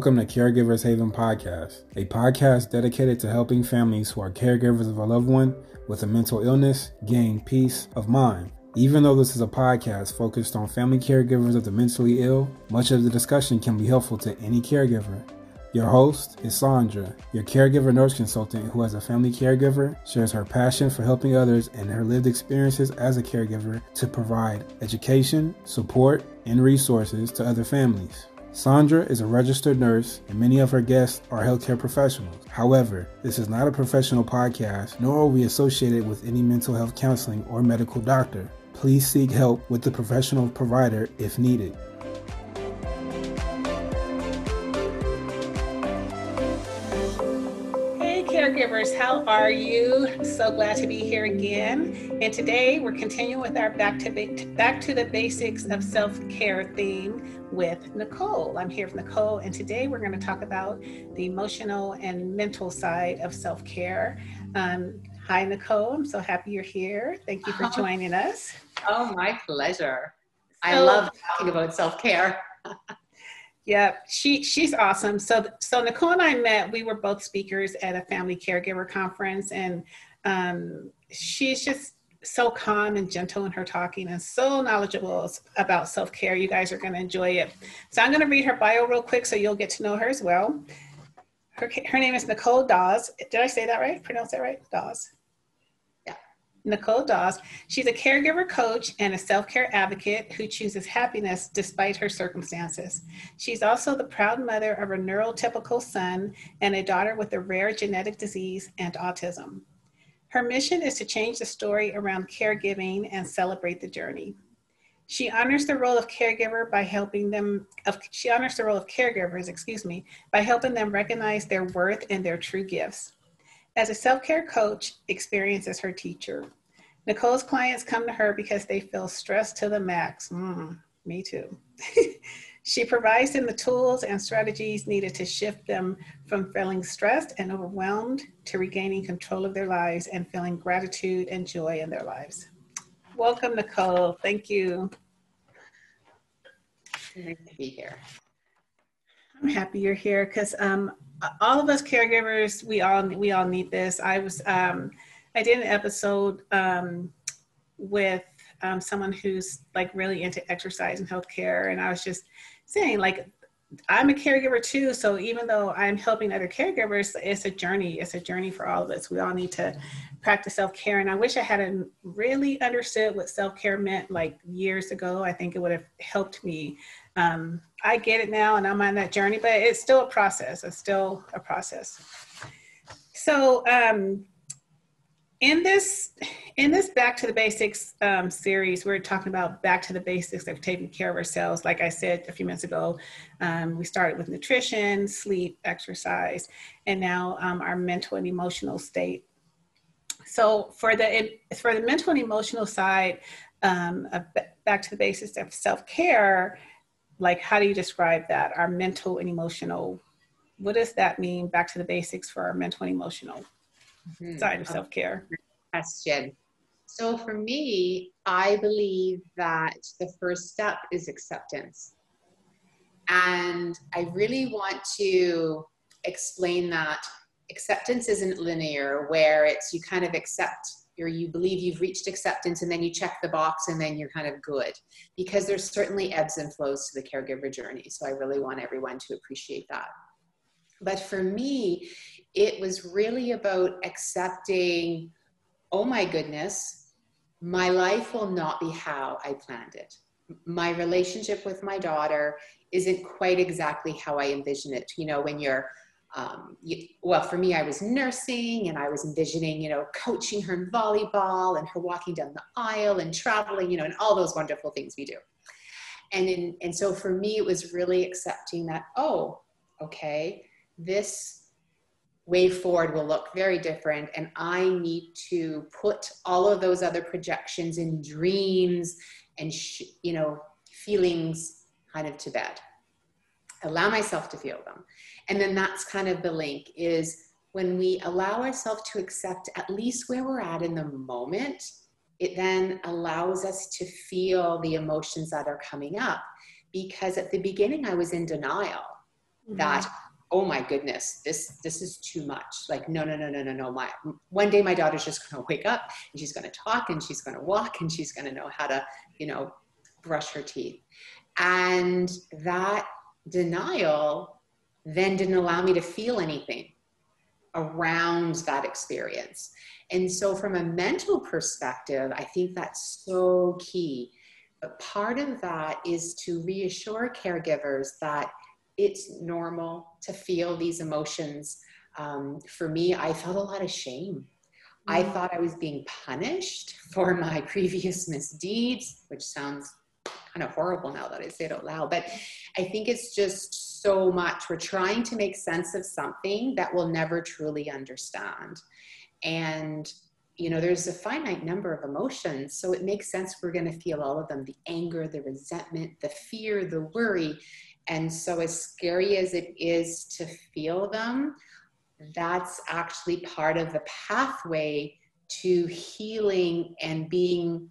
Welcome to Caregivers Haven Podcast, a podcast dedicated to helping families who are caregivers of a loved one with a mental illness gain peace of mind. Even though this is a podcast focused on family caregivers of the mentally ill, much of the discussion can be helpful to any caregiver. Your host is Sandra, your caregiver nurse consultant who, as a family caregiver, shares her passion for helping others and her lived experiences as a caregiver to provide education, support, and resources to other families. Sandra is a registered nurse, and many of her guests are healthcare professionals. However, this is not a professional podcast, nor are we associated with any mental health counseling or medical doctor. Please seek help with the professional provider if needed. How are you? So glad to be here again. And today we're continuing with our back to back to the basics of self-care theme with Nicole. I'm here with Nicole, and today we're going to talk about the emotional and mental side of self-care. Um, hi, Nicole. I'm so happy you're here. Thank you for joining us. Oh, my pleasure. I love talking about self-care. Yeah, she she's awesome. So so Nicole and I met. We were both speakers at a family caregiver conference, and um, she's just so calm and gentle in her talking, and so knowledgeable about self care. You guys are going to enjoy it. So I'm going to read her bio real quick, so you'll get to know her as well. Her her name is Nicole Dawes. Did I say that right? Pronounce that right? Dawes. Nicole Dawes. She's a caregiver coach and a self care advocate who chooses happiness despite her circumstances. She's also the proud mother of a neurotypical son and a daughter with a rare genetic disease and autism. Her mission is to change the story around caregiving and celebrate the journey. She honors the role of caregiver by helping them, of, she honors the role of caregivers, excuse me, by helping them recognize their worth and their true gifts. As a self care coach, experience as her teacher. Nicole's clients come to her because they feel stressed to the max. Mm, me too. she provides them the tools and strategies needed to shift them from feeling stressed and overwhelmed to regaining control of their lives and feeling gratitude and joy in their lives. Welcome, Nicole. Thank you. Nice to be here. I'm happy you're here because um, all of us caregivers, we all we all need this. I was um, I did an episode um, with um, someone who's like really into exercise and healthcare, and I was just saying like I'm a caregiver too. So even though I'm helping other caregivers, it's a journey. It's a journey for all of us. We all need to practice self care. And I wish I hadn't really understood what self care meant like years ago. I think it would have helped me um, I get it now and I'm on that journey, but it's still a process. It's still a process. So um, in this in this back to the basics um, series, we're talking about back to the basics of taking care of ourselves. Like I said a few minutes ago, um, we started with nutrition, sleep, exercise, and now um, our mental and emotional state. So for the for the mental and emotional side, um, back to the basics of self care like how do you describe that? Our mental and emotional what does that mean? Back to the basics for our mental and emotional mm-hmm. side of self-care. Question. So for me i believe that the first step is acceptance. And i really want to explain that acceptance isn't linear where it's you kind of accept or you believe you've reached acceptance and then you check the box and then you're kind of good. Because there's certainly ebbs and flows to the caregiver journey so i really want everyone to appreciate that. But for me it was really about accepting oh my goodness my life will not be how i planned it. My relationship with my daughter isn't quite exactly how i envision it. You know when you're um, you, well, for me, I was nursing and I was envisioning, you know, coaching her in volleyball and her walking down the aisle and traveling, you know, and all those wonderful things we do. And in, and so for me, it was really accepting that, oh, okay, this way forward will look very different. And I need to put all of those other projections and dreams and, you know, feelings kind of to bed. Allow myself to feel them and then that's kind of the link is when we allow ourselves to accept at least where we're at in the moment it then allows us to feel the emotions that are coming up. Because at the beginning i was in denial mm-hmm. that oh my goodness this this is too much. Like no no no no no no. My one day my daughter's just going to wake up and she's going to talk and she's going to walk and she's going to know how to you know brush her teeth. And that denial then didn't allow me to feel anything around that experience and so from a mental perspective i think that's so key but part of that is to reassure caregivers that it's normal to feel these emotions. Um, for me, I felt a lot of shame. Mm-hmm. I thought I was being punished for my previous misdeeds, which sounds kind of horrible now that I say it out loud. But I think it's just so much. We're trying to make sense of something that we'll never truly understand. And you know, there's a finite number of emotions. So it makes sense we're going to feel all of them the anger, the resentment, the fear, the worry. And so, as scary as it is to feel them, that's actually part of the pathway to healing and being,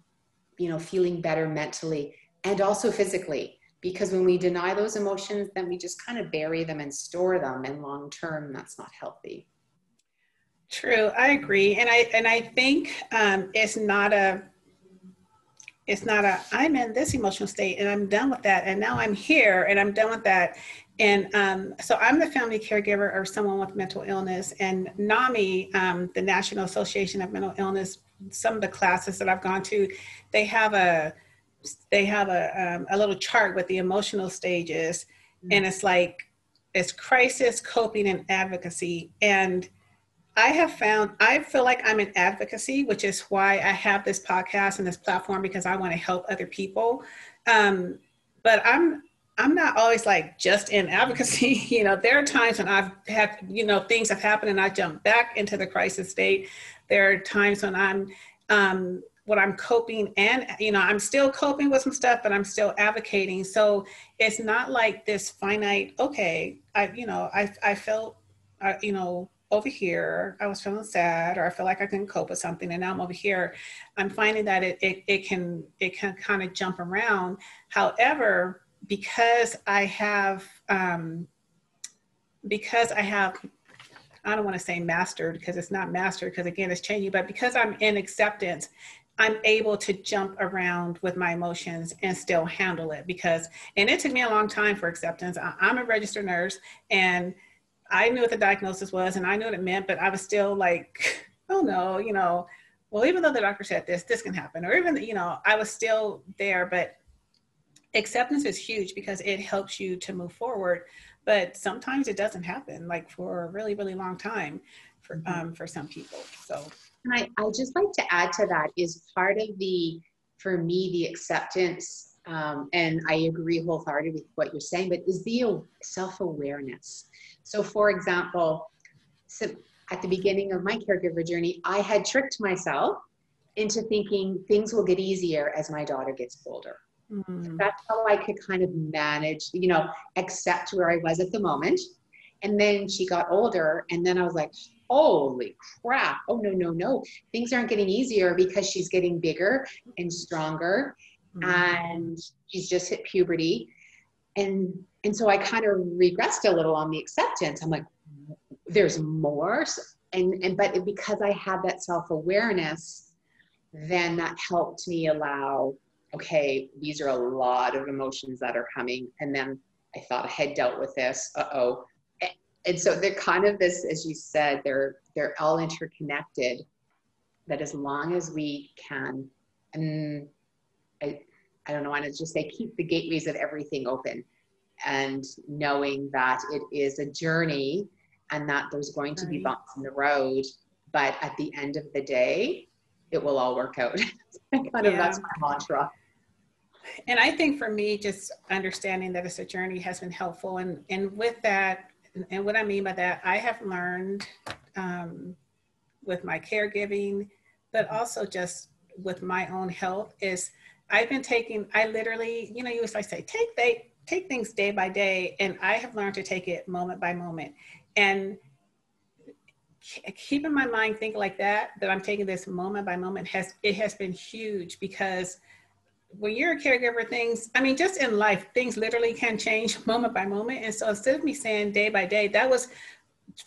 you know, feeling better mentally and also physically. Because when we deny those emotions, then we just kind of bury them and store them. And long term, that's not healthy. True, I agree, and I and I think um, it's not a it's not a I'm in this emotional state and I'm done with that, and now I'm here and I'm done with that, and um, so I'm the family caregiver of someone with mental illness, and NAMI, um, the National Association of Mental Illness, some of the classes that I've gone to, they have a they have a um, a little chart with the emotional stages, mm-hmm. and it's like it's crisis, coping, and advocacy, and I have found, I feel like I'm in advocacy, which is why I have this podcast and this platform because I want to help other people. Um, but I'm, I'm not always like just in advocacy. you know, there are times when I've had, you know, things have happened and I jump back into the crisis state. There are times when I'm, um, when I'm coping and, you know, I'm still coping with some stuff, but I'm still advocating. So it's not like this finite, okay, I, you know, I, I felt, uh, you know, over here, I was feeling sad or I feel like I couldn't cope with something and now I'm over here. I'm finding that it, it, it can it can kind of jump around. However, because I have um, because I have I don't want to say mastered because it's not mastered because again it's changing, but because I'm in acceptance, I'm able to jump around with my emotions and still handle it because and it took me a long time for acceptance. I'm a registered nurse and I knew what the diagnosis was and I knew what it meant, but I was still like, oh no, you know, well, even though the doctor said this, this can happen, or even, you know, I was still there, but acceptance is huge because it helps you to move forward. But sometimes it doesn't happen, like for a really, really long time for, mm-hmm. um, for some people. So, and I, I just like to add to that is part of the, for me, the acceptance, um, and I agree wholeheartedly with what you're saying, but is the self awareness so, for example, so at the beginning of my caregiver journey, I had tricked myself into thinking things will get easier as my daughter gets older. Mm-hmm. That's how I could kind of manage, you know, accept where I was at the moment. And then she got older, and then I was like, holy crap. Oh, no, no, no. Things aren't getting easier because she's getting bigger and stronger, mm-hmm. and she's just hit puberty and and so i kind of regressed a little on the acceptance i'm like there's more and and but because i had that self-awareness then that helped me allow okay these are a lot of emotions that are coming and then i thought i had dealt with this uh-oh and so they're kind of this as you said they're they're all interconnected that as long as we can and I, I don't know, I want to just say keep the gateways of everything open and knowing that it is a journey and that there's going to be bumps in the road, but at the end of the day, it will all work out. kind of that's my mantra. And I think for me, just understanding that it's a journey has been helpful. And and with that, and what I mean by that, I have learned um, with my caregiving, but also just with my own health is I've been taking, I literally, you know, you always say, take they take things day by day, and I have learned to take it moment by moment. And keeping my mind think like that, that I'm taking this moment by moment has it has been huge because when you're a caregiver, things, I mean, just in life, things literally can change moment by moment. And so instead of me saying day by day, that was,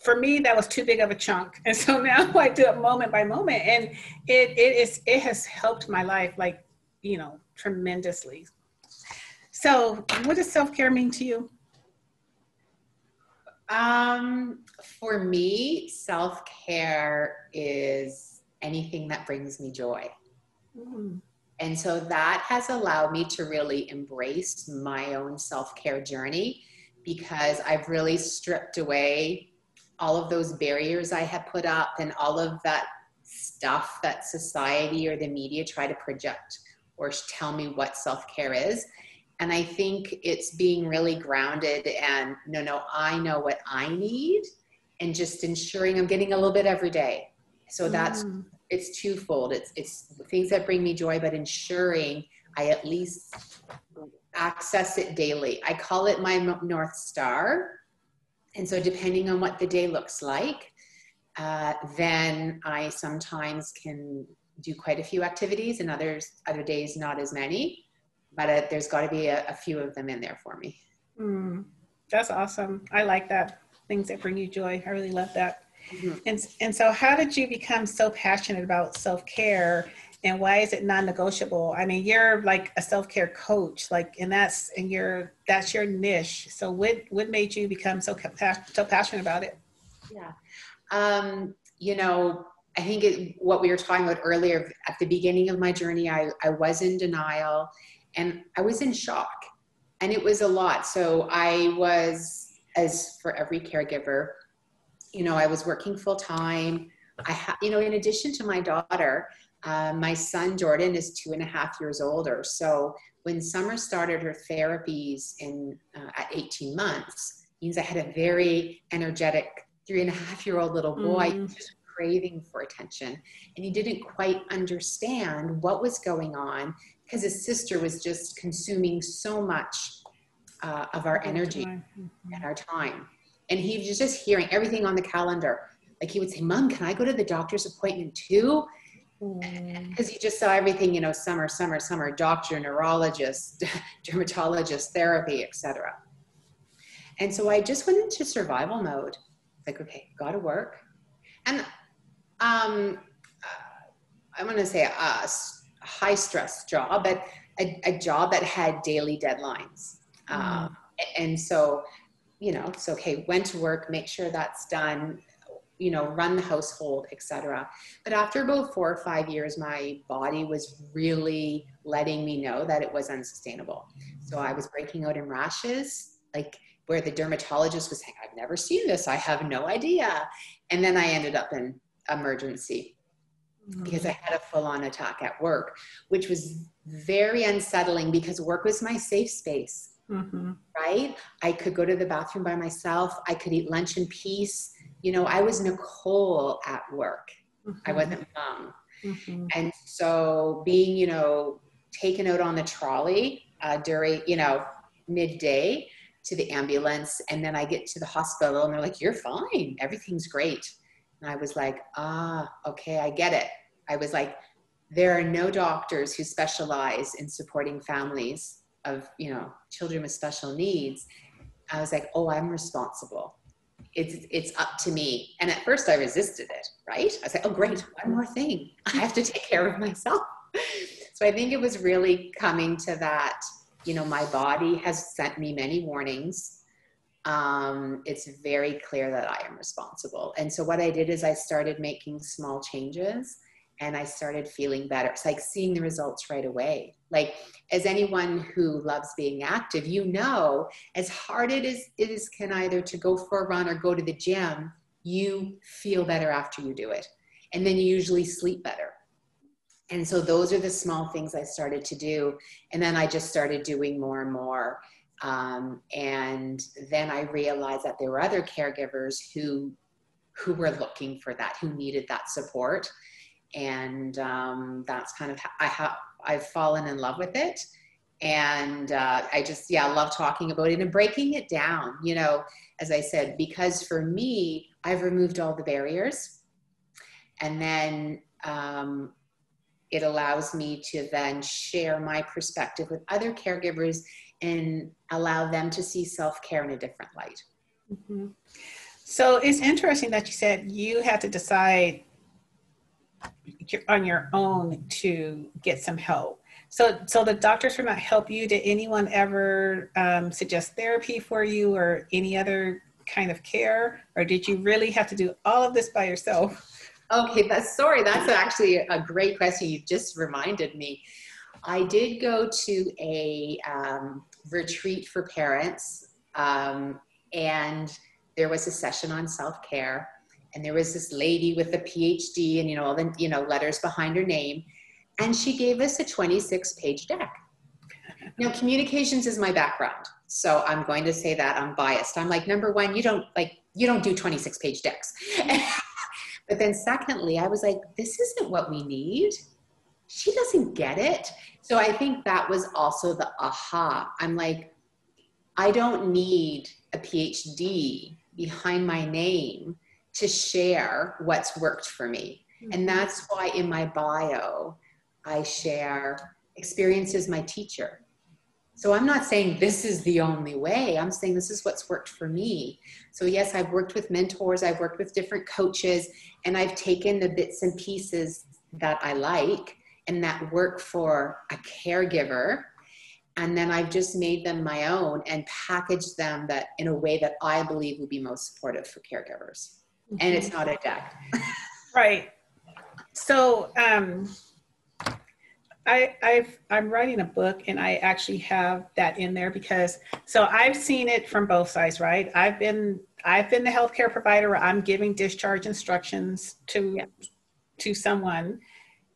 for me, that was too big of a chunk. And so now I do it moment by moment. And it, it is, it has helped my life, like, you know, tremendously. So what does self-care mean to you? Um, for me, self-care is anything that brings me joy. Mm. And so that has allowed me to really embrace my own self care journey because I've really stripped away all of those barriers I had put up and all of that stuff that society or the media try to project or tell me what self care is. And I think it's being really grounded and no, no, I know what I need and just ensuring I'm getting a little bit every day. So that's mm it's twofold. It's it's things that bring me joy, but ensuring I at least access it daily. I call it my north star. And so, depending on what the day looks like, uh, then I sometimes can do quite a few activities, and others other days not as many. But uh, there's got to be a, a, few of them in there for me. Mm, that's awesome. I like that. Things that bring you joy. I really love that. Mm-hmm. And, and so how did you become so passionate about self-care and why is it non-negotiable? I mean, you're like a self-care coach, like, and that's, and you're, that's your niche. So what, what made you become so, so passionate about it? Yeah. Um, you know, I think it, what we were talking about earlier at the beginning of my journey, I, I was in denial and I was in shock and it was a lot. So I was, as for every caregiver, you know, I was working full time. I have, you know, in addition to my daughter, uh, my son Jordan is two and a half years older. So when Summer started her therapies in uh, at 18 months, means I had a very energetic three and a half year old little boy mm. just craving for attention, and he didn't quite understand what was going on because his sister was just consuming so much uh, of our energy mm-hmm. and our time and he was just hearing everything on the calendar. Like he would say, Mom, can I go to the doctor's appointment too? Because he just saw everything, you know, summer, summer, summer, doctor, neurologist, dermatologist, therapy, etc. And so I just went into survival mode. Like, okay, got to work. And um, I'm to say a, high stress job, but a, a, job that had daily deadlines. Mm. Um, and so you know, so okay, went to work, make sure that's done, you know, run the household, etc. But after about four or five years, my body was really letting me know that it was unsustainable. So I was breaking out in rashes, like where the dermatologist was saying, I've never seen this, I have no idea. And then I ended up in emergency because I mm-hmm. had a full on attack at work, which was very unsettling because work was my safe space. Mm-hmm. Right? I could go to the bathroom by myself. I could eat lunch in peace. You know, I was Nicole at work. Mm-hmm. I wasn't mom. Mm-hmm. And so being, you know, taken out on the trolley uh, during, you know, midday to the ambulance. And then I get to the hospital and they're like, you're fine. Everything's great. And I was like, ah, okay, I get it. I was like, there are no doctors who specialize in supporting families of you know children with special needs i was like oh i'm responsible. It's it's up to me. And at first i resisted it right? I was like oh great one more thing. I have to take care of myself. So i think it was really coming to that you know my body has sent me many warnings. Um, it's very clear that i am responsible. And so what i did is i started making small changes and I started feeling better. It's like seeing the results right away. Like, as anyone who loves being active, you know, as hard it is, it is can either to go for a run or go to the gym, you feel better after you do it. And then you usually sleep better. And so those are the small things I started to do. And then I just started doing more and more. Um, and then I realized that there were other caregivers who who were looking for that, who needed that support and um, that's kind of I have I've fallen in love with it, and uh, I just yeah love talking about it and breaking it down. You know, as I said, because for me, I've removed all the barriers, and then um, it allows me to then share my perspective with other caregivers and allow them to see self-care in a different light mm-hmm. so it's interesting that you said you had to decide on your own to get some help so, so the doctors will not help you. Did anyone ever um, suggest therapy for you or any other kind of care, or did you really have to do all of this by yourself? Okay, that's sorry. That's actually a great question. You just reminded me. I did go to a um, retreat for parents, um, and there was a session on self care, and there was this lady with a PhD and you know all the you know letters behind her name and she gave us a 26 page deck. Now, communications is my background. So I'm going to say that I'm biased. I'm like, number one, you don't like, you don't do 26 page decks. but then secondly, I was like, this isn't what we need. She doesn't get it. So I think that was also the aha. I'm like, I don't need a PhD behind my name to share what's worked for me. And mm-hmm. that's why in my bio, I share experience as my teacher. So I'm not saying this is the only way. I'm saying this is what's worked for me. So yes, I've worked with mentors, I've worked with different coaches, and I've taken the bits and pieces that I like and that work for a caregiver. And then I've just made them my own and packaged them that in a way that I believe would be most supportive for caregivers. Mm-hmm. And it's not a deck. right. So um I, I've I'm writing a book and I actually have that in there because so I've seen it from both sides, right? I've been I've been the healthcare provider. Where I'm giving discharge instructions to yeah. to someone,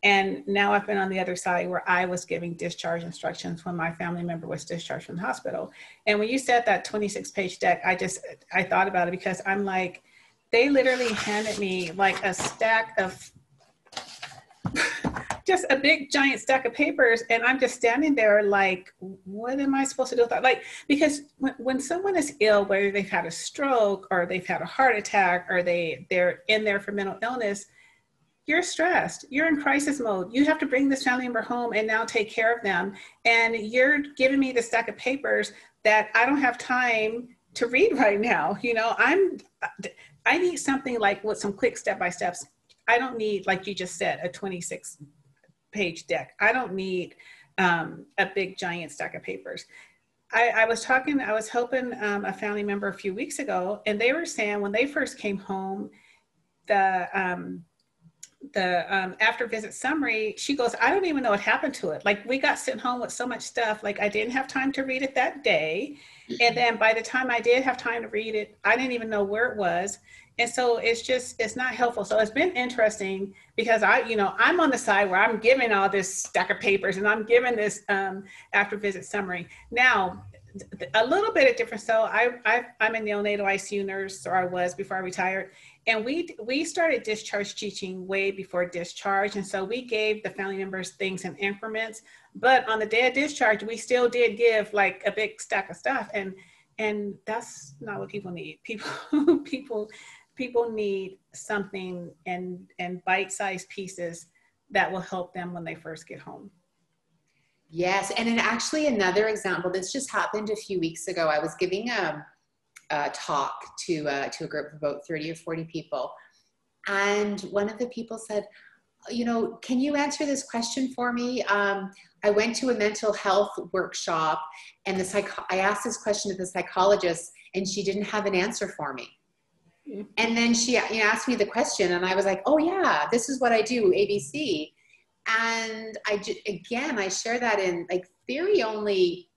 and now I've been on the other side where I was giving discharge instructions when my family member was discharged from the hospital. And when you said that 26 page deck, I just I thought about it because I'm like, they literally handed me like a stack of just a big giant stack of papers and i'm just standing there like what am i supposed to do with that? Like because when, when someone is ill whether they've had a stroke or they've had a heart attack or they they're in there for mental illness you're stressed. You're in crisis mode. You have to bring this family member home and now take care of them. And you're giving me the stack of papers that i don't have time to read right now you know? I'm i need something like with some quick step by steps i don't need like you just said a 26 page deck. I don't need um, a big giant stack of papers. I, I was talking, I was helping um, a family member a few weeks ago, and they were saying when they first came home, the um, the um, after visit summary, she goes, I don't even know what happened to it. Like we got sent home with so much stuff, like I didn't have time to read it that day. And then by the time I did have time to read it, I didn't even know where it was. And so it's just it's not helpful. So it's been interesting because i you know i'm on the side where i'm giving all this stack of papers and i'm giving this um, after visit summary. Now a little bit of different so I, I i'm a neonatal icu nurse or i was before i retired and we we started discharge teaching way before discharge. And so we gave the family members things in increments. But on the day of discharge we still did give like a big stack of stuff. And and that's not what people need. People people people need something and and bite-sized pieces that will help them when they first get home. Yes. And then actually another example this just happened a few weeks ago. I was giving a, a talk to uh, to a group of about 30 or 40 people and one of the people said you know can you answer this question for me um, i went to a mental health workshop and the psych- i asked this question to the psychologist and she didn't have an answer for me and then she you know, asked me the question, and I was like, oh, yeah, this is what I do, ABC. And I, again, I share that in like theory only.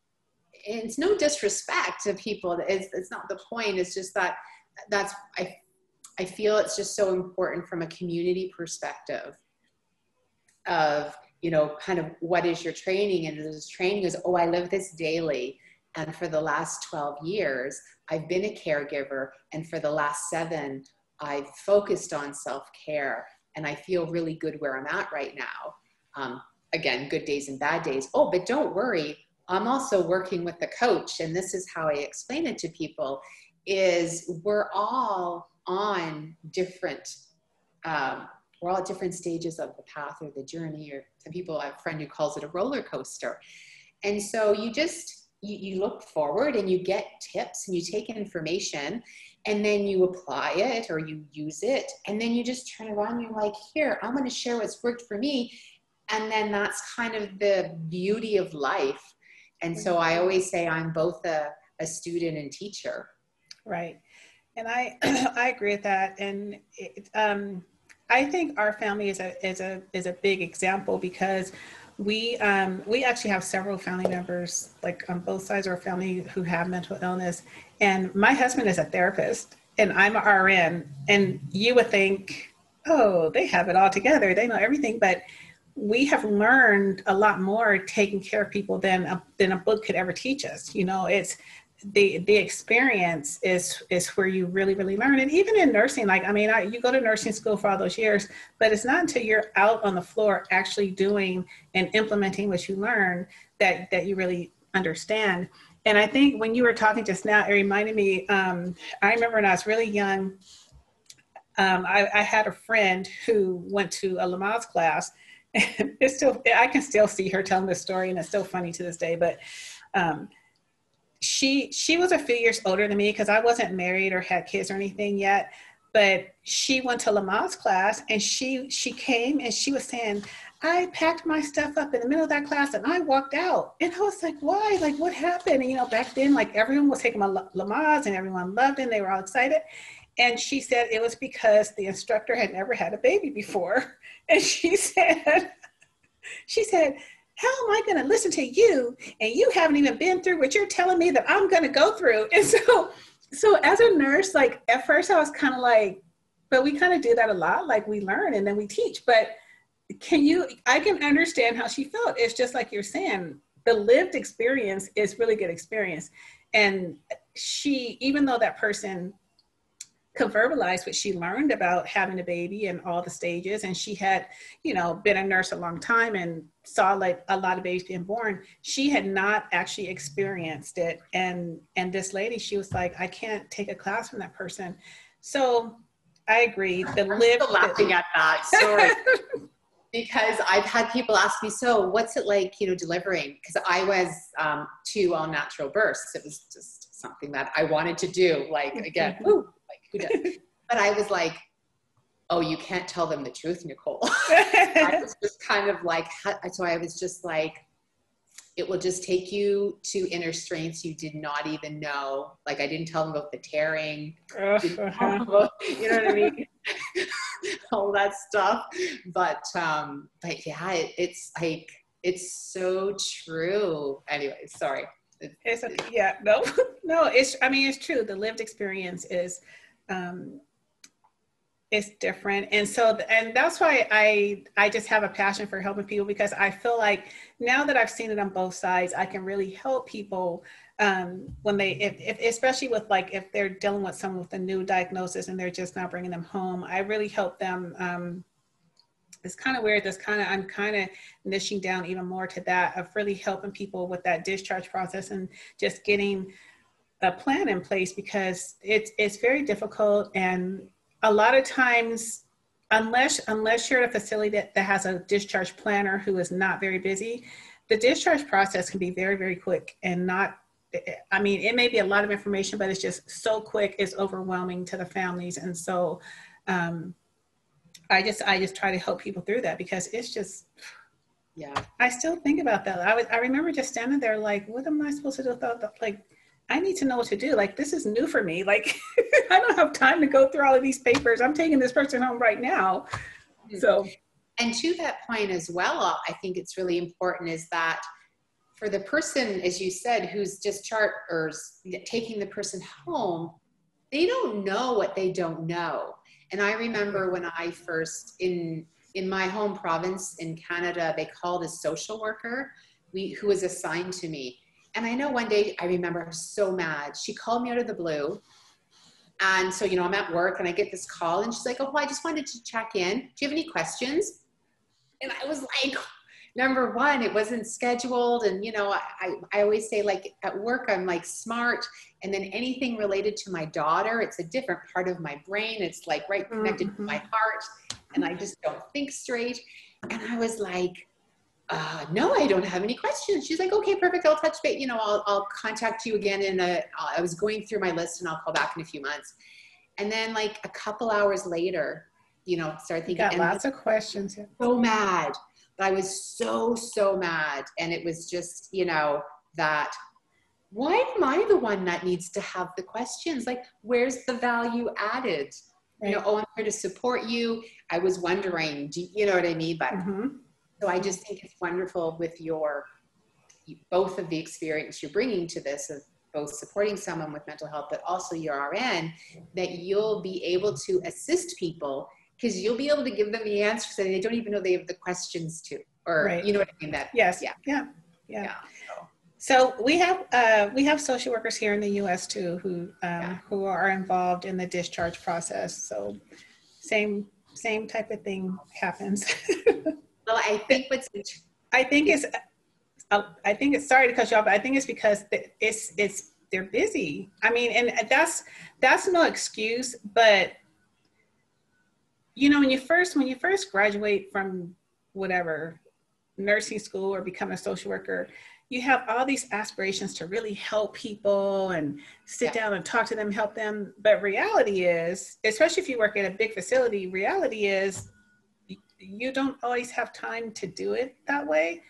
It's no disrespect to people. It's, it's not the point. It's just that that's, I, I feel it's just so important from a community perspective of, you know, kind of what is your training? And this training is, oh, I live this daily. And for the last 12 years, I've been a caregiver, and for the last seven, I've focused on self care, and I feel really good where I'm at right now. Um, again, good days and bad days. Oh, but don't worry, I'm also working with the coach, and this is how I explain it to people: is we're all on different um, we're all at different stages of the path or the journey, or some people, I have a friend who calls it a roller coaster. And so you just, you, you look forward and you get tips and you take information and then you apply it or you use it and then you just turn around and you're like here i'm going to share what's worked for me and then that's kind of the beauty of life and so i always say i'm both a, a student and teacher. Right. And i i agree with that. And it, um, i think our family is a is a is a big example because we um, we actually have several family members like on both sides of our family who have mental illness. And my husband is a therapist and i'm a rn and you would think oh they have it all together. They know everything. But we have learned a lot more taking care of people than a, than a book could ever teach us you know? It's the the experience is is where you really really learn. And even in nursing like i mean I, you go to nursing school for all those years but it's not until you're out on the floor actually doing and implementing what you learn that that you really understand. And i think when you were talking just now it reminded me um, i remember when i was really young um, I, I, had a friend who went to a lamaze class it's still i can still see her telling the story and it's still funny to this day but um, she she was a few years older than me because I wasn't married or had kids or anything yet. But she went to Lamaze class and she she came and she was saying, I packed my stuff up in the middle of that class and I walked out. And I was like, why? Like, what happened? And, you know, back then, like everyone was taking my Lamaze and everyone loved it and they were all excited. And she said it was because the instructor had never had a baby before. And she said, she said, how am I going to listen to you and you haven't even been through what you're telling me that I'm going to go through? And so, so as a nurse, like at first I was kind of like, but we kind of do that a lot. Like we learn and then we teach. But can you, I can understand how she felt. It's just like you're saying, the lived experience is really good experience. And she, even though that person could verbalize what she learned about having a baby and all the stages. And she had you know been a nurse a long time and saw like a lot of babies being born. She had not actually experienced it. And and this lady she was like i can't take a class from that person. So i agree. The I'm live laughing at that story. Because i've had people ask me so what's it like you know delivering? Because i was um, two all natural births it was just something that i wanted to do like again woo, who does? but I was like, oh, you can't tell them the truth, Nicole. I was just kind of like, so I was just like, it will just take you to inner strengths you did not even know. Like I didn't tell them about the tearing, about, you know what I mean? All that stuff. But, um, but yeah, it, it's like, it's so true. Anyway, sorry. It's yeah, no, no, it's, I mean, it's true. The lived experience is, um, it's different and so and that's why i i just have a passion for helping people because i feel like now that i've seen it on both sides i can really help people um, when they if, if especially with like if they're dealing with someone with a new diagnosis and they're just not bringing them home i really help them um, it's kind of weird. This kind of I'm kind of niching down even more to that of really helping people with that discharge process and just getting a plan in place because it's it's very difficult and a lot of times unless unless you're at a facility that, that has a discharge planner who is not very busy the discharge process can be very very quick and not i mean it may be a lot of information but it's just so quick it's overwhelming to the families. And so um, i just i just try to help people through that because it's just yeah. I still think about that. I, was, I remember just standing there like what am i supposed to do like I need to know what to do. Like, this is new for me. Like, I don't have time to go through all of these papers. I'm taking this person home right now. Mm-hmm. So, and to that point as well, I think it's really important is that for the person, as you said, who's discharged or taking the person home, they don't know what they don't know. And I remember when I first in in my home province in Canada, they called a social worker we, who was assigned to me and I know one day I remember was so mad. She called me out of the blue. And so, you know, I'm at work and I get this call and she's like, Oh, I just wanted to check in. Do you have any questions? And I was like, number one, it wasn't scheduled. And, you know, I, I always say, like, at work, I'm like smart. And then anything related to my daughter, it's a different part of my brain. It's like right connected mm-hmm. to my heart. and I just don't think straight. And I was like, uh, no, I don't have any questions. She's like, okay, perfect. I'll touch base. You know, I'll, I'll contact you again. In I was going through my list and I'll call back in a few months. And then like a couple hours later, you know, start thinking. Got lots of questions. So mad. But I was so, so mad. And it was just, you know, that why am I the one that needs to have the questions? Like, where's the value added? Right. You know, oh, I'm here to support you. I was wondering, do you know what I mean? But mm-hmm. So I just think it's wonderful with your both of the experience you're bringing to this of both supporting someone with mental health, but also your RN, that you'll be able to assist people because you'll be able to give them the answers that they don't even know they have the questions to, or right. you know what I mean? That yes, yeah, yeah, yeah. yeah. So we have uh, we have social workers here in the U.S. too who um, yeah. who are involved in the discharge process. So same same type of thing happens. well, I think what's I think it's uh, I think it's sorry to cut you off, but I think it's because it's it's they're busy. I mean, and that's that's no excuse, but you know, when you first when you first graduate from whatever nursing school or become a social worker, you have all these aspirations to really help people and sit yeah. down and talk to them, help them. But reality is, especially if you work at a big facility, reality is you don't always have time to do it that way.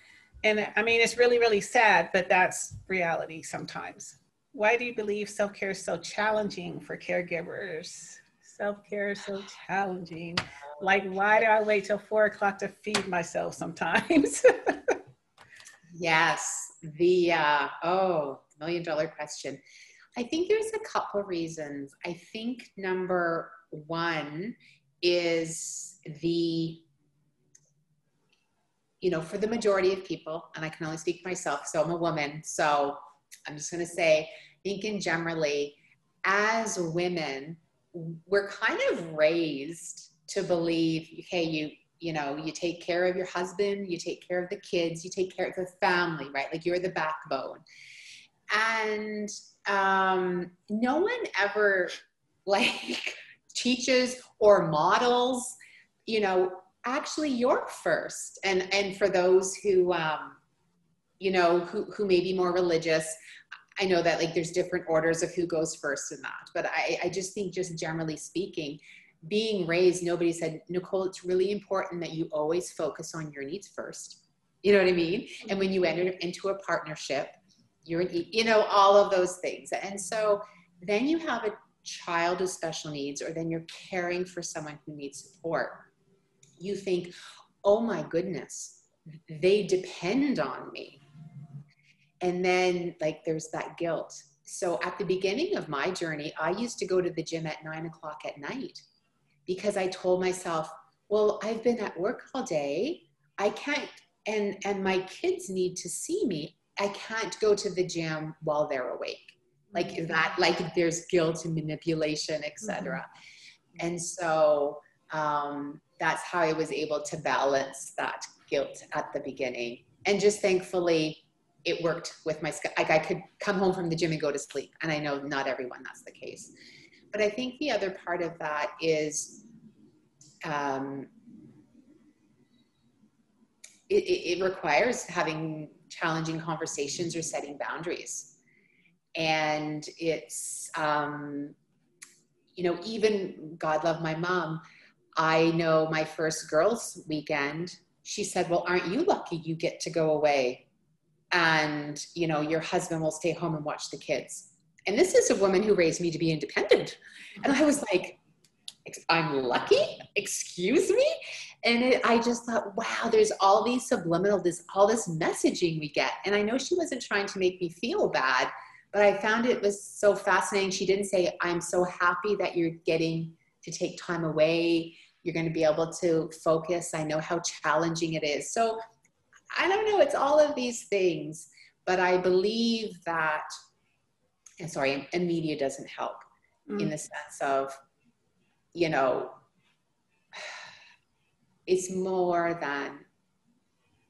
And I mean, it's really, really sad, but that's reality sometimes. Why do you believe self care is so challenging for caregivers? Self care is so challenging. Like, why do I wait till four o'clock to feed myself sometimes? yes the uh, oh million dollar question i think there's a couple reasons i think number one is the you know for the majority of people and i can only speak for myself so i'm a woman so i'm just going to say thinking generally as women we're kind of raised to believe okay you you know you take care of your husband you take care of the kids you take care of the family right? Like you're the backbone. And um, no one ever like teaches or models you know actually you're first and and for those who um, you know who, who may be more religious i know that like there's different orders of who goes first in that but i i just think just generally speaking being raised, nobody said, Nicole, it's really important that you always focus on your needs first. You know what I mean? And when you enter into a partnership, you're, you know, all of those things. And so then you have a child with special needs, or then you're caring for someone who needs support. You think, oh my goodness, they depend on me. And then, like, there's that guilt. So at the beginning of my journey, I used to go to the gym at nine o'clock at night because I told myself, well, I've been at work all day. I can't, and, and my kids need to see me. I can't go to the gym while they're awake. Like mm-hmm. that, like there's guilt and manipulation, etc. Mm-hmm. And so um, that's how I was able to balance that guilt at the beginning. And just thankfully, it worked with my like I could come home from the gym and go to sleep. And I know not everyone that's the case. But I think the other part of that is um, it, it, requires having challenging conversations or setting boundaries. And it's, um, you know, even God love my mom. I know my first girls' weekend, she said, Well, aren't you lucky you get to go away? And, you know, your husband will stay home and watch the kids and this is a woman who raised me to be independent. And I was like, I'm lucky, excuse me. And it, I just thought, wow, there's all these subliminal, this all this messaging we get. And I know she wasn't trying to make me feel bad, but I found it was so fascinating. She didn't say, I'm so happy that you're getting to take time away. You're going to be able to focus. I know how challenging it is. So I don't know, it's all of these things, but I believe that and sorry, and media doesn't help mm. in the sense of, you know, it's more than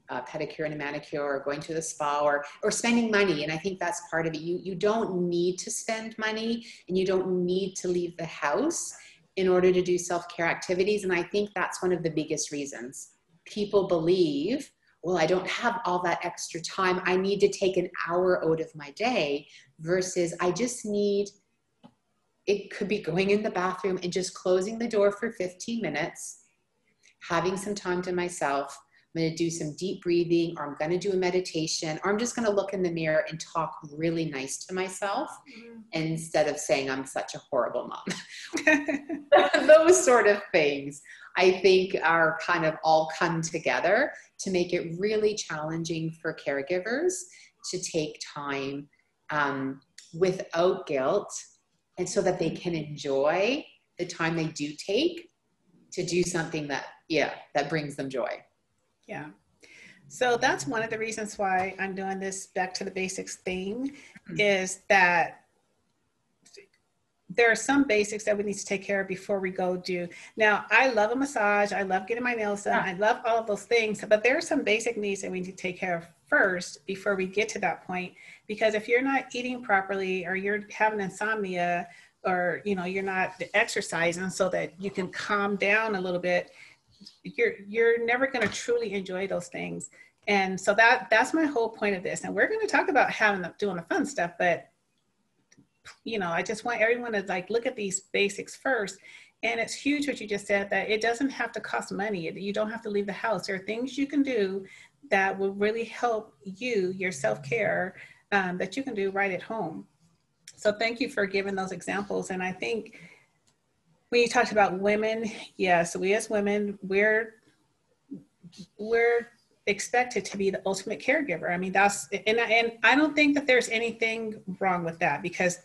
a pedicure and a manicure or going to the spa or, or spending money. And I think that's part of it. You, you don't need to spend money and you don't need to leave the house in order to do self care activities. And I think that's one of the biggest reasons. People believe, well, I don't have all that extra time. I need to take an hour out of my day versus I just need, it could be going in the bathroom and just closing the door for 15 minutes, having some time to myself I'm going to do some deep breathing, or I'm going to do a meditation, or I'm just going to look in the mirror and talk really nice to myself mm-hmm. instead of saying I'm such a horrible mom. Those sort of things, I think, are kind of all come together to make it really challenging for caregivers to take time um, without guilt and so that they can enjoy the time they do take to do something that yeah that brings them joy yeah. So that's one of the reasons why I'm doing this back to the basics theme mm-hmm. is that there are some basics that we need to take care of before we go do. Now, I love a massage. I love getting my nails done. Yeah. I love all of those things, but there are some basic needs that we need to take care of first before we get to that point. Because if you're not eating properly or you're having insomnia or, you know, you're not exercising so that you can calm down a little bit, you're you're never going to truly enjoy those things. And so that that's my whole point of this. And we're going to talk about having the, doing the fun stuff but you know i just want everyone to like look at these basics first. And it's huge what you just said that it doesn't have to cost money. You don't have to leave the house. There are things you can do that will really help you your self-care um, that you can do right at home. So thank you for giving those examples. And i think when you talked about women, yes, we as women, we're we're expected to be the ultimate caregiver. I mean, that's and I, and I don't think that there's anything wrong with that because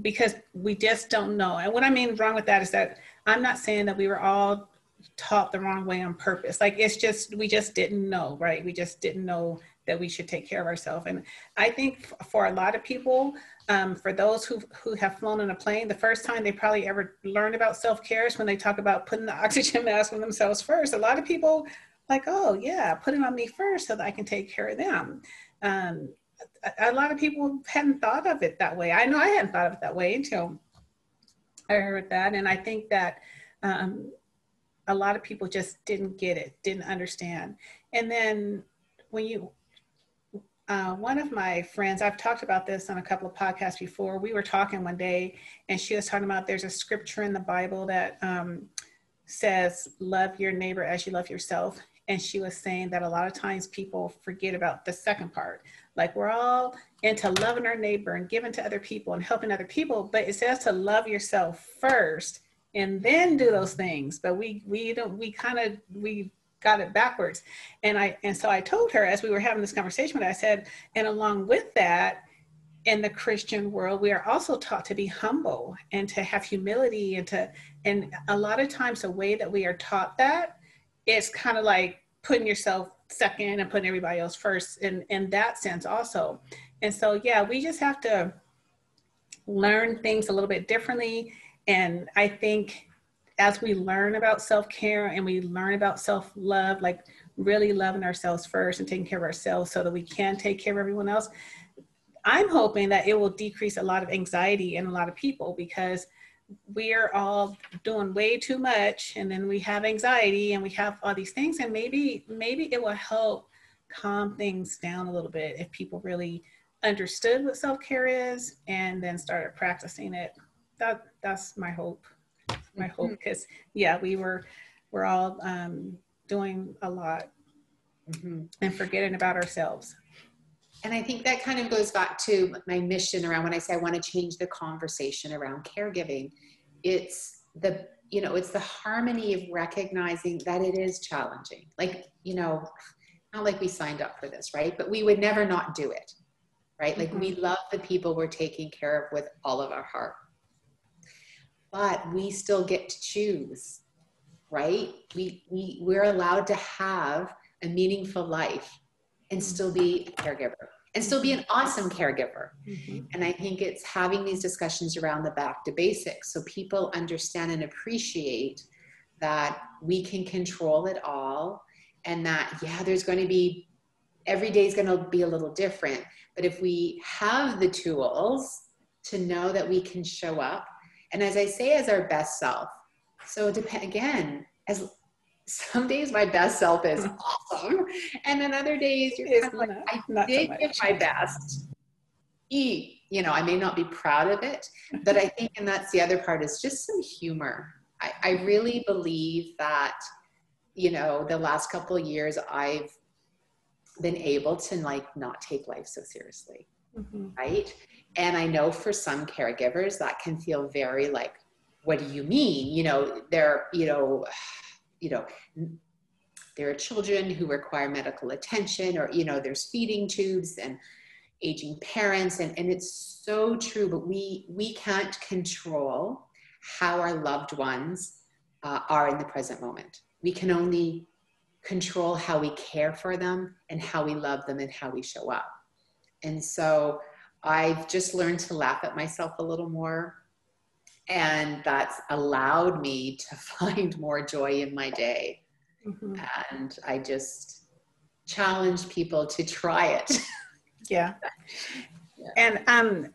because we just don't know. And what I mean wrong with that is that I'm not saying that we were all taught the wrong way on purpose. Like it's just we just didn't know, right? We just didn't know that we should take care of ourselves. And I think for a lot of people, um, for those who who have flown in a plane, the first time they probably ever learned about self care is when they talk about putting the oxygen mask on themselves first. A lot of people like, oh yeah, put it on me first so that I can take care of them. Um, a, a lot of people hadn't thought of it that way. I know I hadn't thought of it that way until I heard that, and I think that um, a lot of people just didn't get it, didn't understand. And then when you uh, one of my friends, I've talked about this on a couple of podcasts before. We were talking one day, and she was talking about there's a scripture in the Bible that um, says, Love your neighbor as you love yourself. And she was saying that a lot of times people forget about the second part. Like we're all into loving our neighbor and giving to other people and helping other people, but it says to love yourself first and then do those things. But we we don't we kind of we got it backwards. And I and so I told her as we were having this conversation, I said, and along with that, in the Christian world, we are also taught to be humble and to have humility and to and a lot of times the way that we are taught that it's kind of like putting yourself second and putting everybody else first in in that sense also. And so yeah, we just have to learn things a little bit differently. And I think as we learn about self-care and we learn about self-love like really loving ourselves first and taking care of ourselves so that we can take care of everyone else i'm hoping that it will decrease a lot of anxiety in a lot of people because we are all doing way too much and then we have anxiety and we have all these things and maybe maybe it will help calm things down a little bit if people really understood what self-care is and then started practicing it. That that's my hope my mm-hmm. hope because yeah we were we're all um, doing a lot mm-hmm. and forgetting about ourselves and i think that kind of goes back to my mission around when i say i want to change the conversation around caregiving it's the you know it's the harmony of recognizing that it is challenging like you know not like we signed up for this right but we would never not do it right like mm-hmm. we love the people we're taking care of with all of our heart but we still get to choose right? We, we we're allowed to have a meaningful life and still be a caregiver and still be an awesome caregiver. Mm-hmm. and i think it's having these discussions around the back to basics so people understand and appreciate that we can control it all and that yeah there's going to be every day is going to be a little different. But if we have the tools to know that we can show up And as I say, as our best self. So depend again, as some days my best self is awesome, and then other days you're kind of like, I did so give my best. E, you know, I may not be proud of it, but I think, and that's the other part, is just some humor. I, I really believe that, you know, the last couple of years I've been able to like not take life so seriously, mm-hmm. right? And I know for some caregivers that can feel very like, what do you mean? You know, they're, you know, you know, there are children who require medical attention or, you know, there's feeding tubes and aging parents. And, and it's so true, but we, we can't control how our loved ones uh, are in the present moment. We can only control how we care for them and how we love them and how we show up. And so I've just learned to laugh at myself a little more. And that's allowed me to find more joy in my day. Mm-hmm. And I just challenge people to try it. yeah. yeah. And um,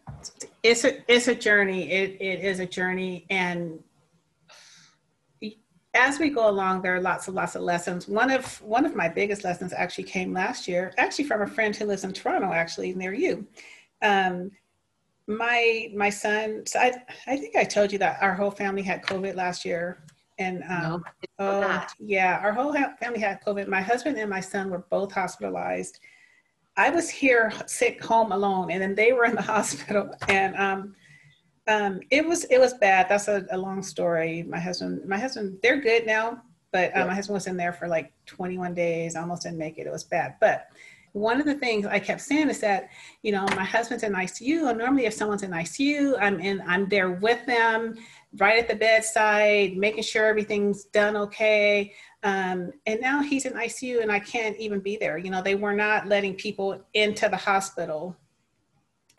it's a it's a journey. It it is a journey, and as we go along, there are lots and lots of lessons. One of one of my biggest lessons actually came last year, actually from a friend who lives in Toronto, actually near you. Um, my my son, so I I think I told you that our whole family had COVID last year, and um, no, oh yeah, our whole family had COVID. My husband and my son were both hospitalized. I was here sick home alone, and then they were in the hospital, and um, um, it was it was bad. That's a, a, long story. My husband, my husband, they're good now, but uh, my husband was in there for like 21 days. Almost didn't make it. It was bad. But one of the things I kept saying is that you know my husband's in ICU, and normally if someone's in ICU, I'm in. I'm there with them, right at the bedside, making sure everything's done okay. Um, and now he's in ICU, and I can't even be there. You know, they were not letting people into the hospital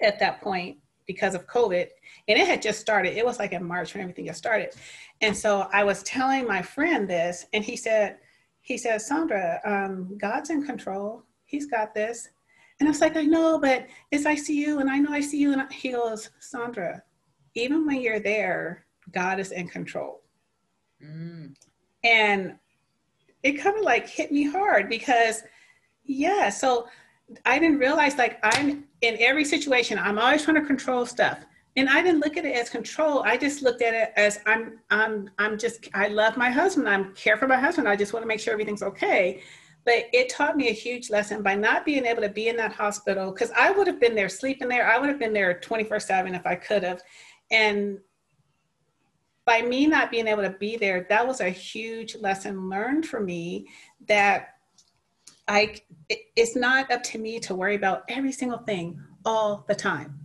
at that point because of COVID. And it had just started. It was like in March when everything got started. And so I was telling my friend this, and he said, he said, Sandra, um, God's in control. He's got this. And I was like, I know, but it's ICU, and I know I see you. And he goes, Sandra, even when you're there, God is in control. Mm. And it kind of like hit me hard because, yeah, so I didn't realize like I'm in every situation, I'm always trying to control stuff. And I didn't look at it as control. I just looked at it as I'm I'm I'm just I love my husband. I'm care for my husband. I just want to make sure everything's okay. But it taught me a huge lesson by not being able to be in that hospital because I would have been there sleeping there. I would have been there 24 7 if I could have. And by me not being able to be there, that was a huge lesson learned for me that I it, it's not up to me to worry about every single thing all the time.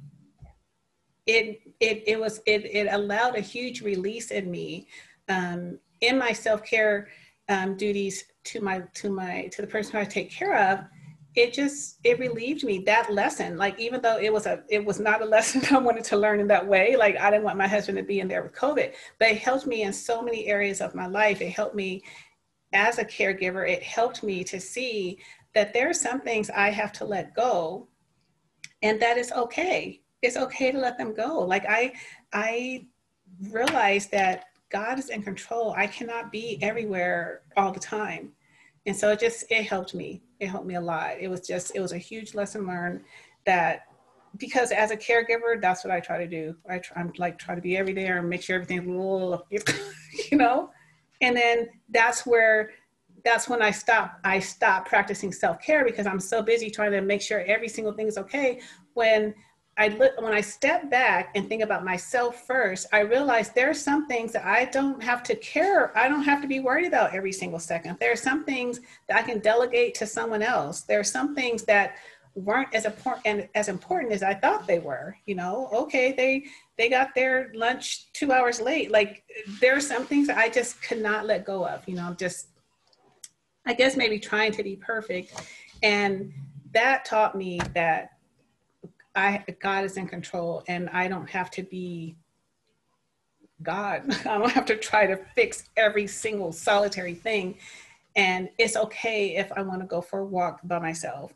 It it it was it it allowed a huge release in me um, in my self care um, duties to my to my to the person who I take care of. It just it relieved me that lesson. Like even though it was a it was not a lesson I wanted to learn in that way. Like I didn't want my husband to be in there with COVID, but it helped me in so many areas of my life. It helped me as a caregiver, it helped me to see that there are some things I have to let go and that is okay. It's okay to let them go. Like I I realized that God is in control. I cannot be everywhere all the time. And so it just it helped me. It helped me a lot. It was just it was a huge lesson learned that because as a caregiver, that's what I try to do. I try, I'm like try to be every there and make sure everything's you know. And then that's where that's when I stop, I stop practicing self care because I'm so busy trying to make sure every single thing is okay. When I when I step back and think about myself first, I realize there are some things that I don't have to care. I don't have to be worried about every single second. There are some things that I can delegate to someone else. There are some things that weren't as important as important as I thought they were. You know, okay, they they got their lunch two hours late. Like there are some things I just could not let go of. You know, just I guess maybe trying to be perfect. And that taught me that I God is in control and I don't have to be God. I don't have to try to fix every single solitary thing. And it's okay if I want to go for a walk by myself,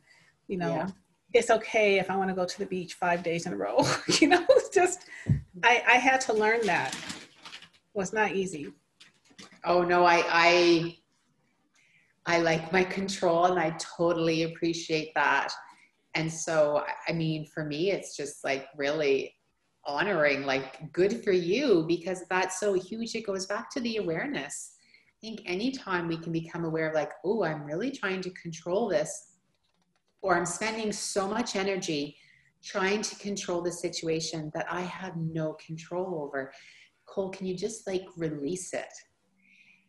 you know. Yeah. it's okay if I want to go to the beach five days in a row. you know, it's just, I, I had to learn that. Was not easy. Oh no, I, I, I like my control and I totally appreciate that. And so, I mean, for me, it's just like really honoring, like, good for you because that's so huge. It goes back to the awareness. I think anytime we can become aware of, like, oh, I'm really trying to control this, or I'm spending so much energy trying to control the situation that I have no control over. Cole, can you just like release it?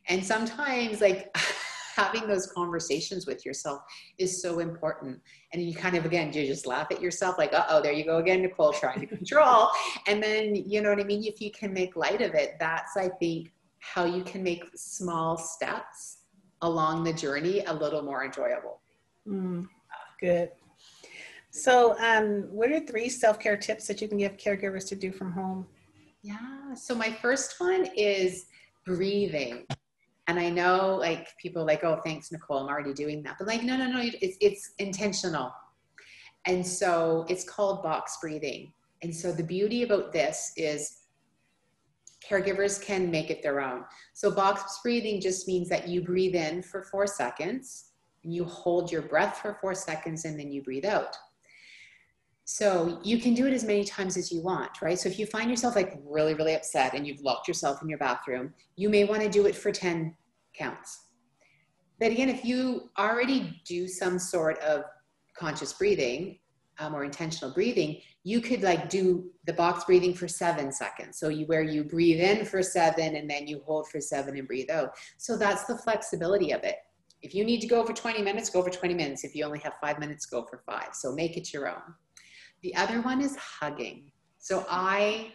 And sometimes, like, having those conversations with yourself is so important. And you kind of, again, you just laugh at yourself, like, uh oh, there you go again, Nicole, trying to control. and then, you know what I mean? If you can make light of it, that's, I think, how you can make small steps along the journey a little more enjoyable. Mm, good. So, um, what are three self care tips that you can give caregivers to do from home? Yeah. So, my first one is breathing and I know like people like, oh, thanks, Nicole, I'm already doing that. But like, no, no, no, it's, it's intentional. And so it's called box breathing. And so the beauty about this is caregivers can make it their own. So box breathing just means that you breathe in for four seconds, you hold your breath for four seconds, and then you breathe out. So you can do it as many times as you want, right? So if you find yourself like really, really upset and you've locked yourself in your bathroom, you may want to do it for 10 counts. But again, if you already do some sort of conscious breathing um, or intentional breathing, you could like do the box breathing for seven seconds. So you where you breathe in for seven and then you hold for seven and breathe out. So that's the flexibility of it. If you need to go for 20 minutes, go for 20 minutes. If you only have five minutes, go for five. So make it your own. The other one is hugging. So I,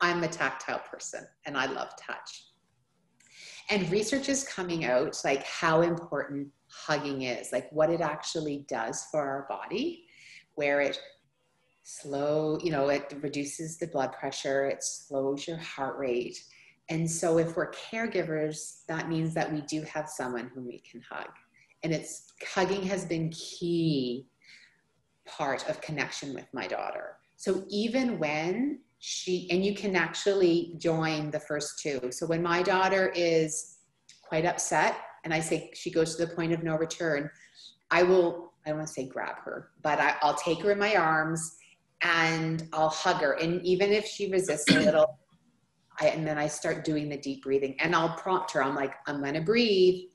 I'm a tactile person and I love touch. And research is coming out like how important hugging is, like what it actually does for our body, where it slow, you know, it reduces the blood pressure, it slows your heart rate. And so if we're caregivers, that means that we do have someone whom we can hug. And it's hugging has been key part of connection with my daughter. So even when she, and you can actually join the first two. So when my daughter is quite upset and I say she goes to the point of no return, I will, I don't want to say grab her, but I, I'll take her in my arms and I'll hug her. And even if she resists a little, I, and then I start doing the deep breathing and I'll prompt her. I'm like, I'm going to breathe.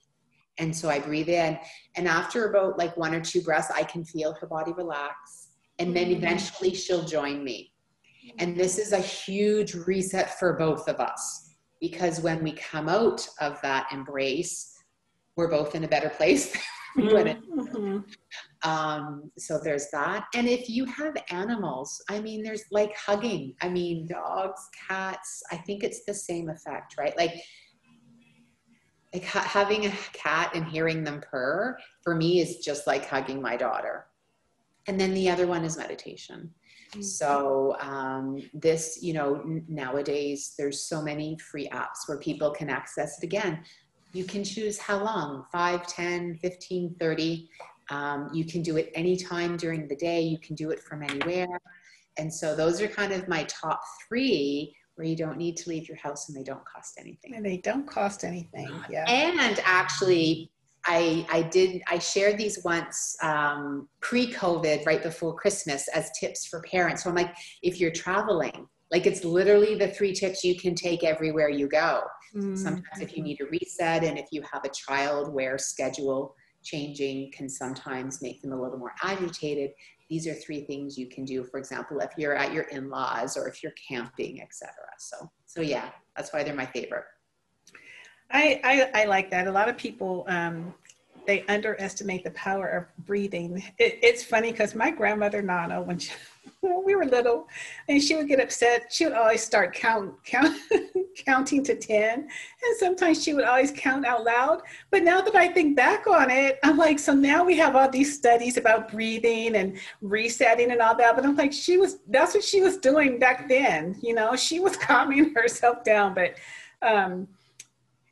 And so I breathe in. And after about like one or two breaths, I can feel her body relax. And then mm-hmm. eventually she'll join me. And this is a huge reset for both of us because when we come out of that embrace, we're both in a better place. mm-hmm. um, so there's that. And if you have animals, I mean, there's like hugging. I mean, dogs, cats, I think it's the same effect, right? Like like ha- having a cat and hearing them purr for me is just like hugging my daughter. And then the other one is meditation. Mm-hmm. so um, this you know nowadays there's so many free apps where people can access it again. You can choose how long 5 10 15 30 um, you can do it anytime during the day. You can do it from anywhere. And so those are kind of my top three where you don't need to leave your house and they don't cost anything. And they don't cost anything. Yeah. And actually, I, I did I shared these once um, pre-COVID, right before Christmas, as tips for parents. So I'm like, if you're traveling, like it's literally the three tips you can take everywhere you go. Mm-hmm. Sometimes if you need a reset, and if you have a child where schedule changing can sometimes make them a little more agitated, these are three things you can do for example if you're at your in-laws or if you're camping etc so so yeah that's why they're my favorite. I i, I like that. A lot of people um, they underestimate the power of breathing. It, it's funny because my grandmother nana when she we were little and she would get upset she would always start count count counting to 10 and sometimes she would always count out loud. But now that i think back on it i'm like so now we have all these studies about breathing and resetting and all that but i'm like she was that's what she was doing back then you know? She was calming herself down but um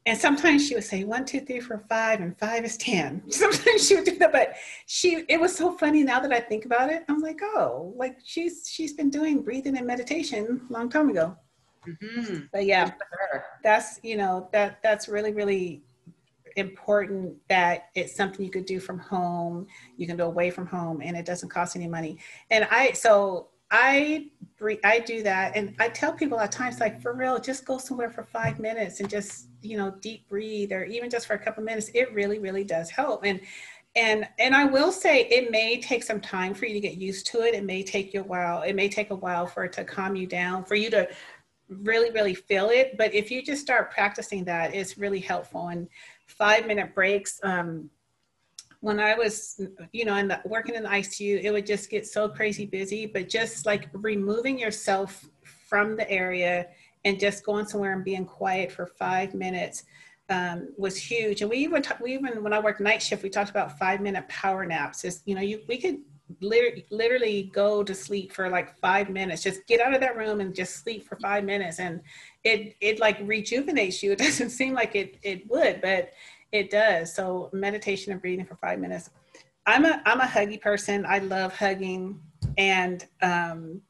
and sometimes she would say one, two, three, four, five, and five is ten. Sometimes she would do that, but she it was so funny now that I think about it. I'm like, oh, like she's she's been doing breathing and meditation a long time ago. Mm-hmm. But yeah, that's you know that that's really really important that it's something you could do from home. You can do away from home, and it doesn't cost any money. And I so I I do that, and I tell people at times like for real, just go somewhere for five minutes and just you know deep breathe, or even just for a couple minutes. It really really does help. And and and I will say it may take some time for you to get used to it. It may take you a while. It may take a while for it to calm you down, for you to really really feel it. But if you just start practicing that, it's really helpful. And five minute breaks. Um, when I was, you know, in the, working in the ICU, it would just get so crazy busy. But just like removing yourself from the area and just going somewhere and being quiet for five minutes um, was huge. And we even t- we even when I worked night shift, we talked about five minute power naps. Is you know, you we could literally, literally go to sleep for like five minutes. Just get out of that room and just sleep for five minutes, and it it like rejuvenates you. It doesn't seem like it it would, but it does. So meditation and breathing for five minutes. I'm a I'm a huggy person. I love hugging. And um,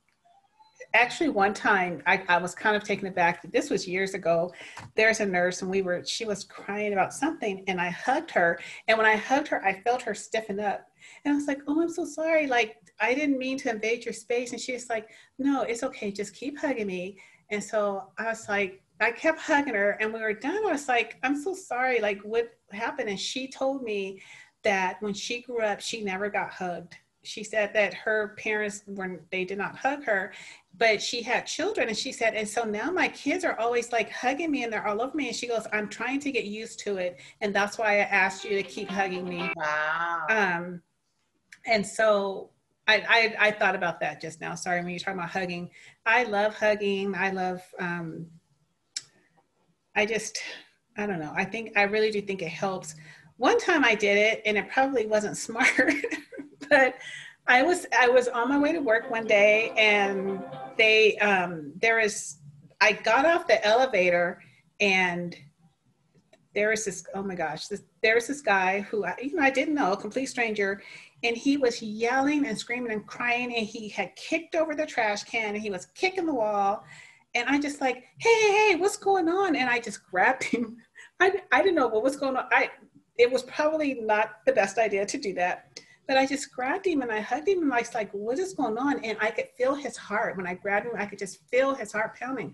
actually one time I, I was kind of taken aback. This was years ago. There's a nurse and we were she was crying about something and I hugged her. And when I hugged her, I felt her stiffen up. And I was like, oh, I'm so sorry. Like I didn't mean to invade your space. And she was like, no, it's okay. Just keep hugging me. And so I was like, I kept hugging her and we were done. I was like, I'm so sorry. Like, what happened? And she told me that when she grew up, she never got hugged. She said that her parents were they did not hug her, but she had children. And she said, and so now my kids are always like hugging me and they're all over me. And she goes, I'm trying to get used to it. And that's why I asked you to keep hugging me. Wow. Um, and so I, I, I thought about that just now. Sorry, when you're talking about hugging, I love hugging. I love um, I just, I don't know. I think, I really do think it helps. One time I did it and it probably wasn't smart, but I was, I was on my way to work one day and they, um, there was, I got off the elevator and there is this, oh my gosh, this, there was this guy who I, you know, I didn't know, a complete stranger, and he was yelling and screaming and crying, and he had kicked over the trash can, and he was kicking the wall, and I just like, hey, hey, what's going on? And I just grabbed him. I, I didn't know what was going on. I it was probably not the best idea to do that. But I just grabbed him and I hugged him and I was like, what is going on? And I could feel his heart. When I grabbed him, I could just feel his heart pounding.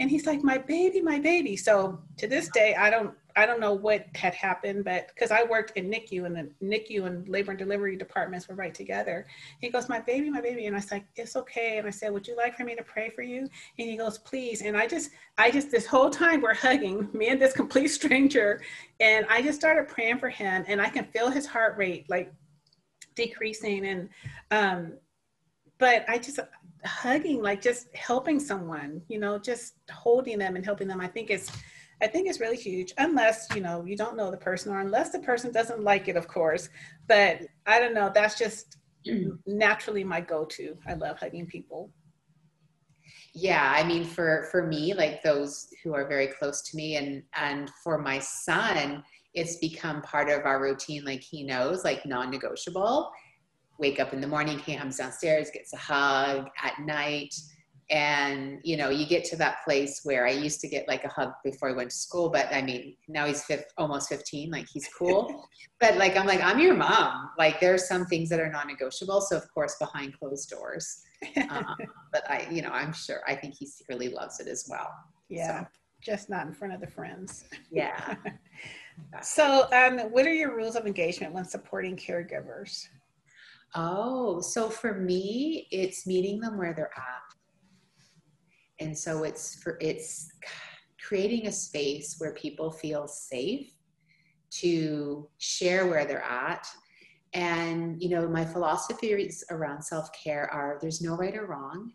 And he's like, my baby, my baby. So to this day, I don't I don't know what had happened, but because I worked in NICU and the NICU and labor and delivery departments were right together. He goes, My baby, my baby. And I was like, It's okay. And I said, Would you like for me to pray for you? And he goes, Please. And I just, I just, this whole time we're hugging, me and this complete stranger. And I just started praying for him and I can feel his heart rate like decreasing. And, um, but I just, hugging, like just helping someone, you know, just holding them and helping them. I think it's, I think it's really huge, unless you know you don't know the person, or unless the person doesn't like it, of course. But I don't know. That's just naturally my go-to. I love hugging people. Yeah, I mean, for for me, like those who are very close to me, and and for my son, it's become part of our routine. Like he knows, like non-negotiable. Wake up in the morning, he comes downstairs, gets a hug at night and you know you get to that place where i used to get like a hug before i went to school but i mean now he's fifth, almost 15 like he's cool. But like i'm like i'm your mom. Like there's some things that are non-negotiable so of course behind closed doors. Um, but i you know i'm sure i think he secretly loves it as well. Yeah. So. just not in front of the friends. Yeah. So um, what are your rules of engagement when supporting caregivers? Oh so for me it's meeting them where they're at and so it's for it's creating a space where people feel safe to share where they're at. And you know my philosophies around self-care are there's no right or wrong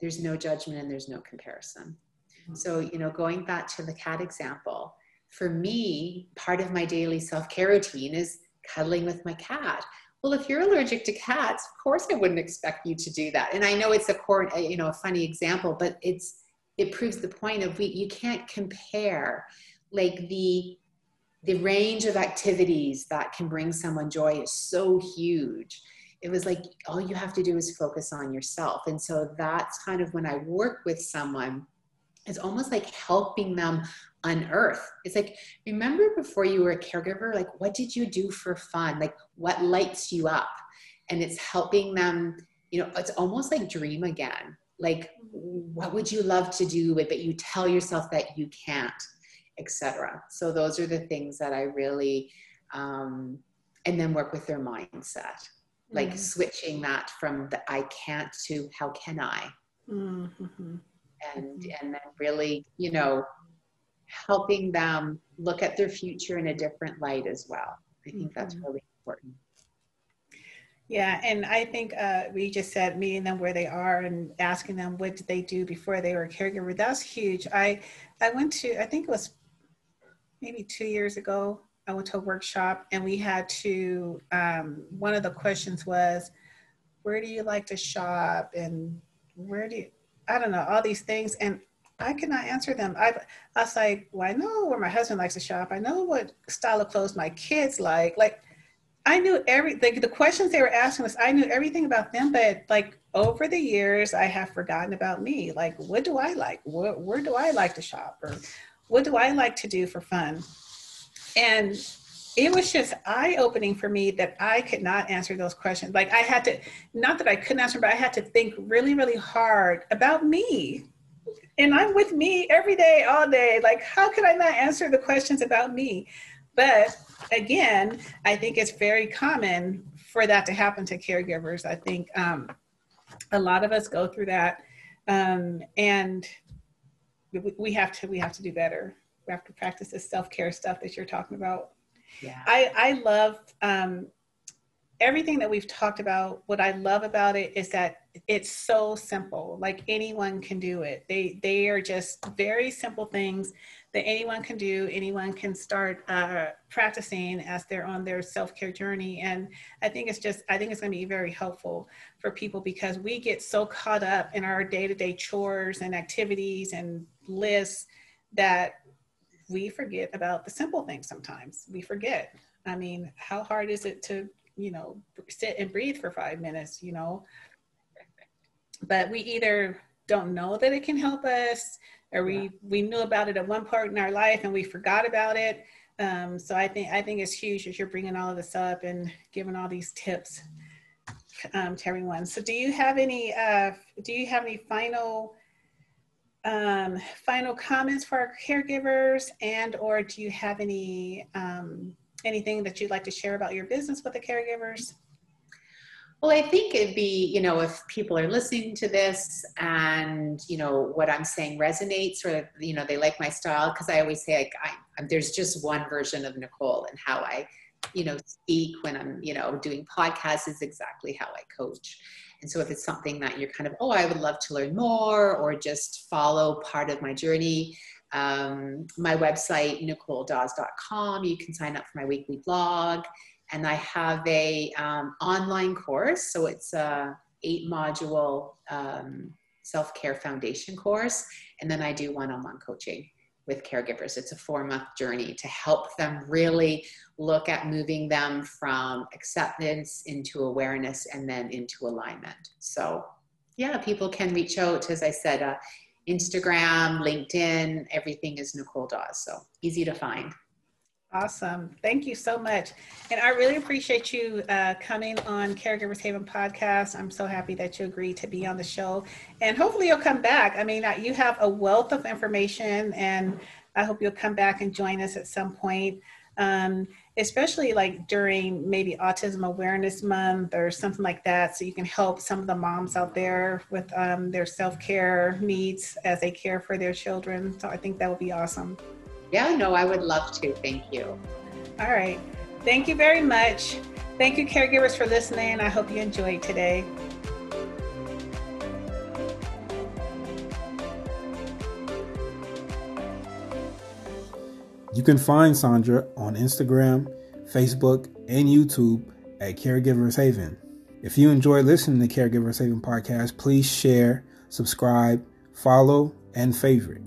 there's no judgment and there's no comparison. Mm-hmm. so you know going back to the cat example for me part of my daily self-care routine is cuddling with my cat well if you're allergic to cats of course i wouldn't expect you to do that. And i know it's a core you know a funny example but it's it proves the point of we you can't compare like the the range of activities that can bring someone joy is so huge. It was like all you have to do is focus on yourself. And so that's kind of when i work with someone it's almost like helping them unearth. It's like remember before you were a caregiver like what did you do for fun? Like what lights you up? And it's helping them you know it's almost like dream again. Like what would you love to do but you tell yourself that you can't etc so those are the things that i really um, and then work with their mindset. Like mm-hmm. switching that from the i can't to how can i? Mm-hmm. and and then really you know helping them look at their future in a different light as well i think mm-hmm. that's really important yeah, and I think uh, we just said meeting them where they are and asking them what did they do before they were a caregiver. That's huge. I I went to I think it was maybe two years ago. I went to a workshop and we had to. Um, one of the questions was, "Where do you like to shop?" and "Where do you?" I don't know all these things, and I could not answer them. I, I was like, "Well, I know where my husband likes to shop. I know what style of clothes my kids like." Like I knew every the, the questions they were asking us. I knew everything about them, but like over the years, I have forgotten about me. Like, what do I like? Where, where do I like to shop, or what do I like to do for fun? And it was just eye opening for me that I could not answer those questions. Like I had to, not that I couldn't answer, but I had to think really, really hard about me. And I'm with me every day, all day. Like, how could I not answer the questions about me? But again, I think it's very common for that to happen to caregivers. I think um, a lot of us go through that, um, and we have to we have to do better. We have to practice this self care stuff that you're talking about. Yeah, I I love um, everything that we've talked about. What I love about it is that it's so simple. Like anyone can do it. They they are just very simple things that anyone can do. Anyone can start uh, practicing as they're on their self care journey. And I think it's just, I think it's going to be very helpful for people because we get so caught up in our day to day chores and activities and lists that we forget about the simple things sometimes. We forget. I mean, how hard is it to, you know, sit and breathe for five minutes, you know? But we either don't know that it can help us or we yeah. we knew about it at one part in our life and we forgot about it. Um, so i think i think it's huge that you're bringing all of this up and giving all these tips um, to everyone. So do you have any uh, do you have any final um, final comments for our caregivers? And or do you have any um, anything that you'd like to share about your business with the caregivers well, I think it'd be, you know, if people are listening to this and, you know, what I'm saying resonates or, you know, they like my style, because I always say, like, I, there's just one version of Nicole and how I, you know, speak when I'm, you know, doing podcasts is exactly how I coach. And so if it's something that you're kind of, oh, I would love to learn more or just follow part of my journey, um, my website, nicoledawes.com, you can sign up for my weekly blog and I have a um, online course. So it's a eight module um, self care foundation course, and then I do one on one coaching with caregivers. It's a four month journey to help them really look at moving them from acceptance into awareness and then into alignment. So yeah, people can reach out. As I said, uh, Instagram, LinkedIn, everything is Nicole Dawes. So easy to find. Awesome. Thank you so much. And I really appreciate you uh, coming on Caregivers Haven podcast. I'm so happy that you agreed to be on the show. And hopefully you'll come back. I mean, you have a wealth of information, and I hope you'll come back and join us at some point. Um, especially like during maybe Autism Awareness Month or something like that, so you can help some of the moms out there with um, their self care needs as they care for their children. So I think that would be awesome. Yeah, no, I would love to. Thank you. All right. Thank you very much. Thank you, caregivers, for listening. I hope you enjoyed today. You can find Sandra on Instagram, Facebook, and YouTube at Caregivers Haven. If you enjoy listening to Caregivers Haven podcast, please share, subscribe, follow, and favorite.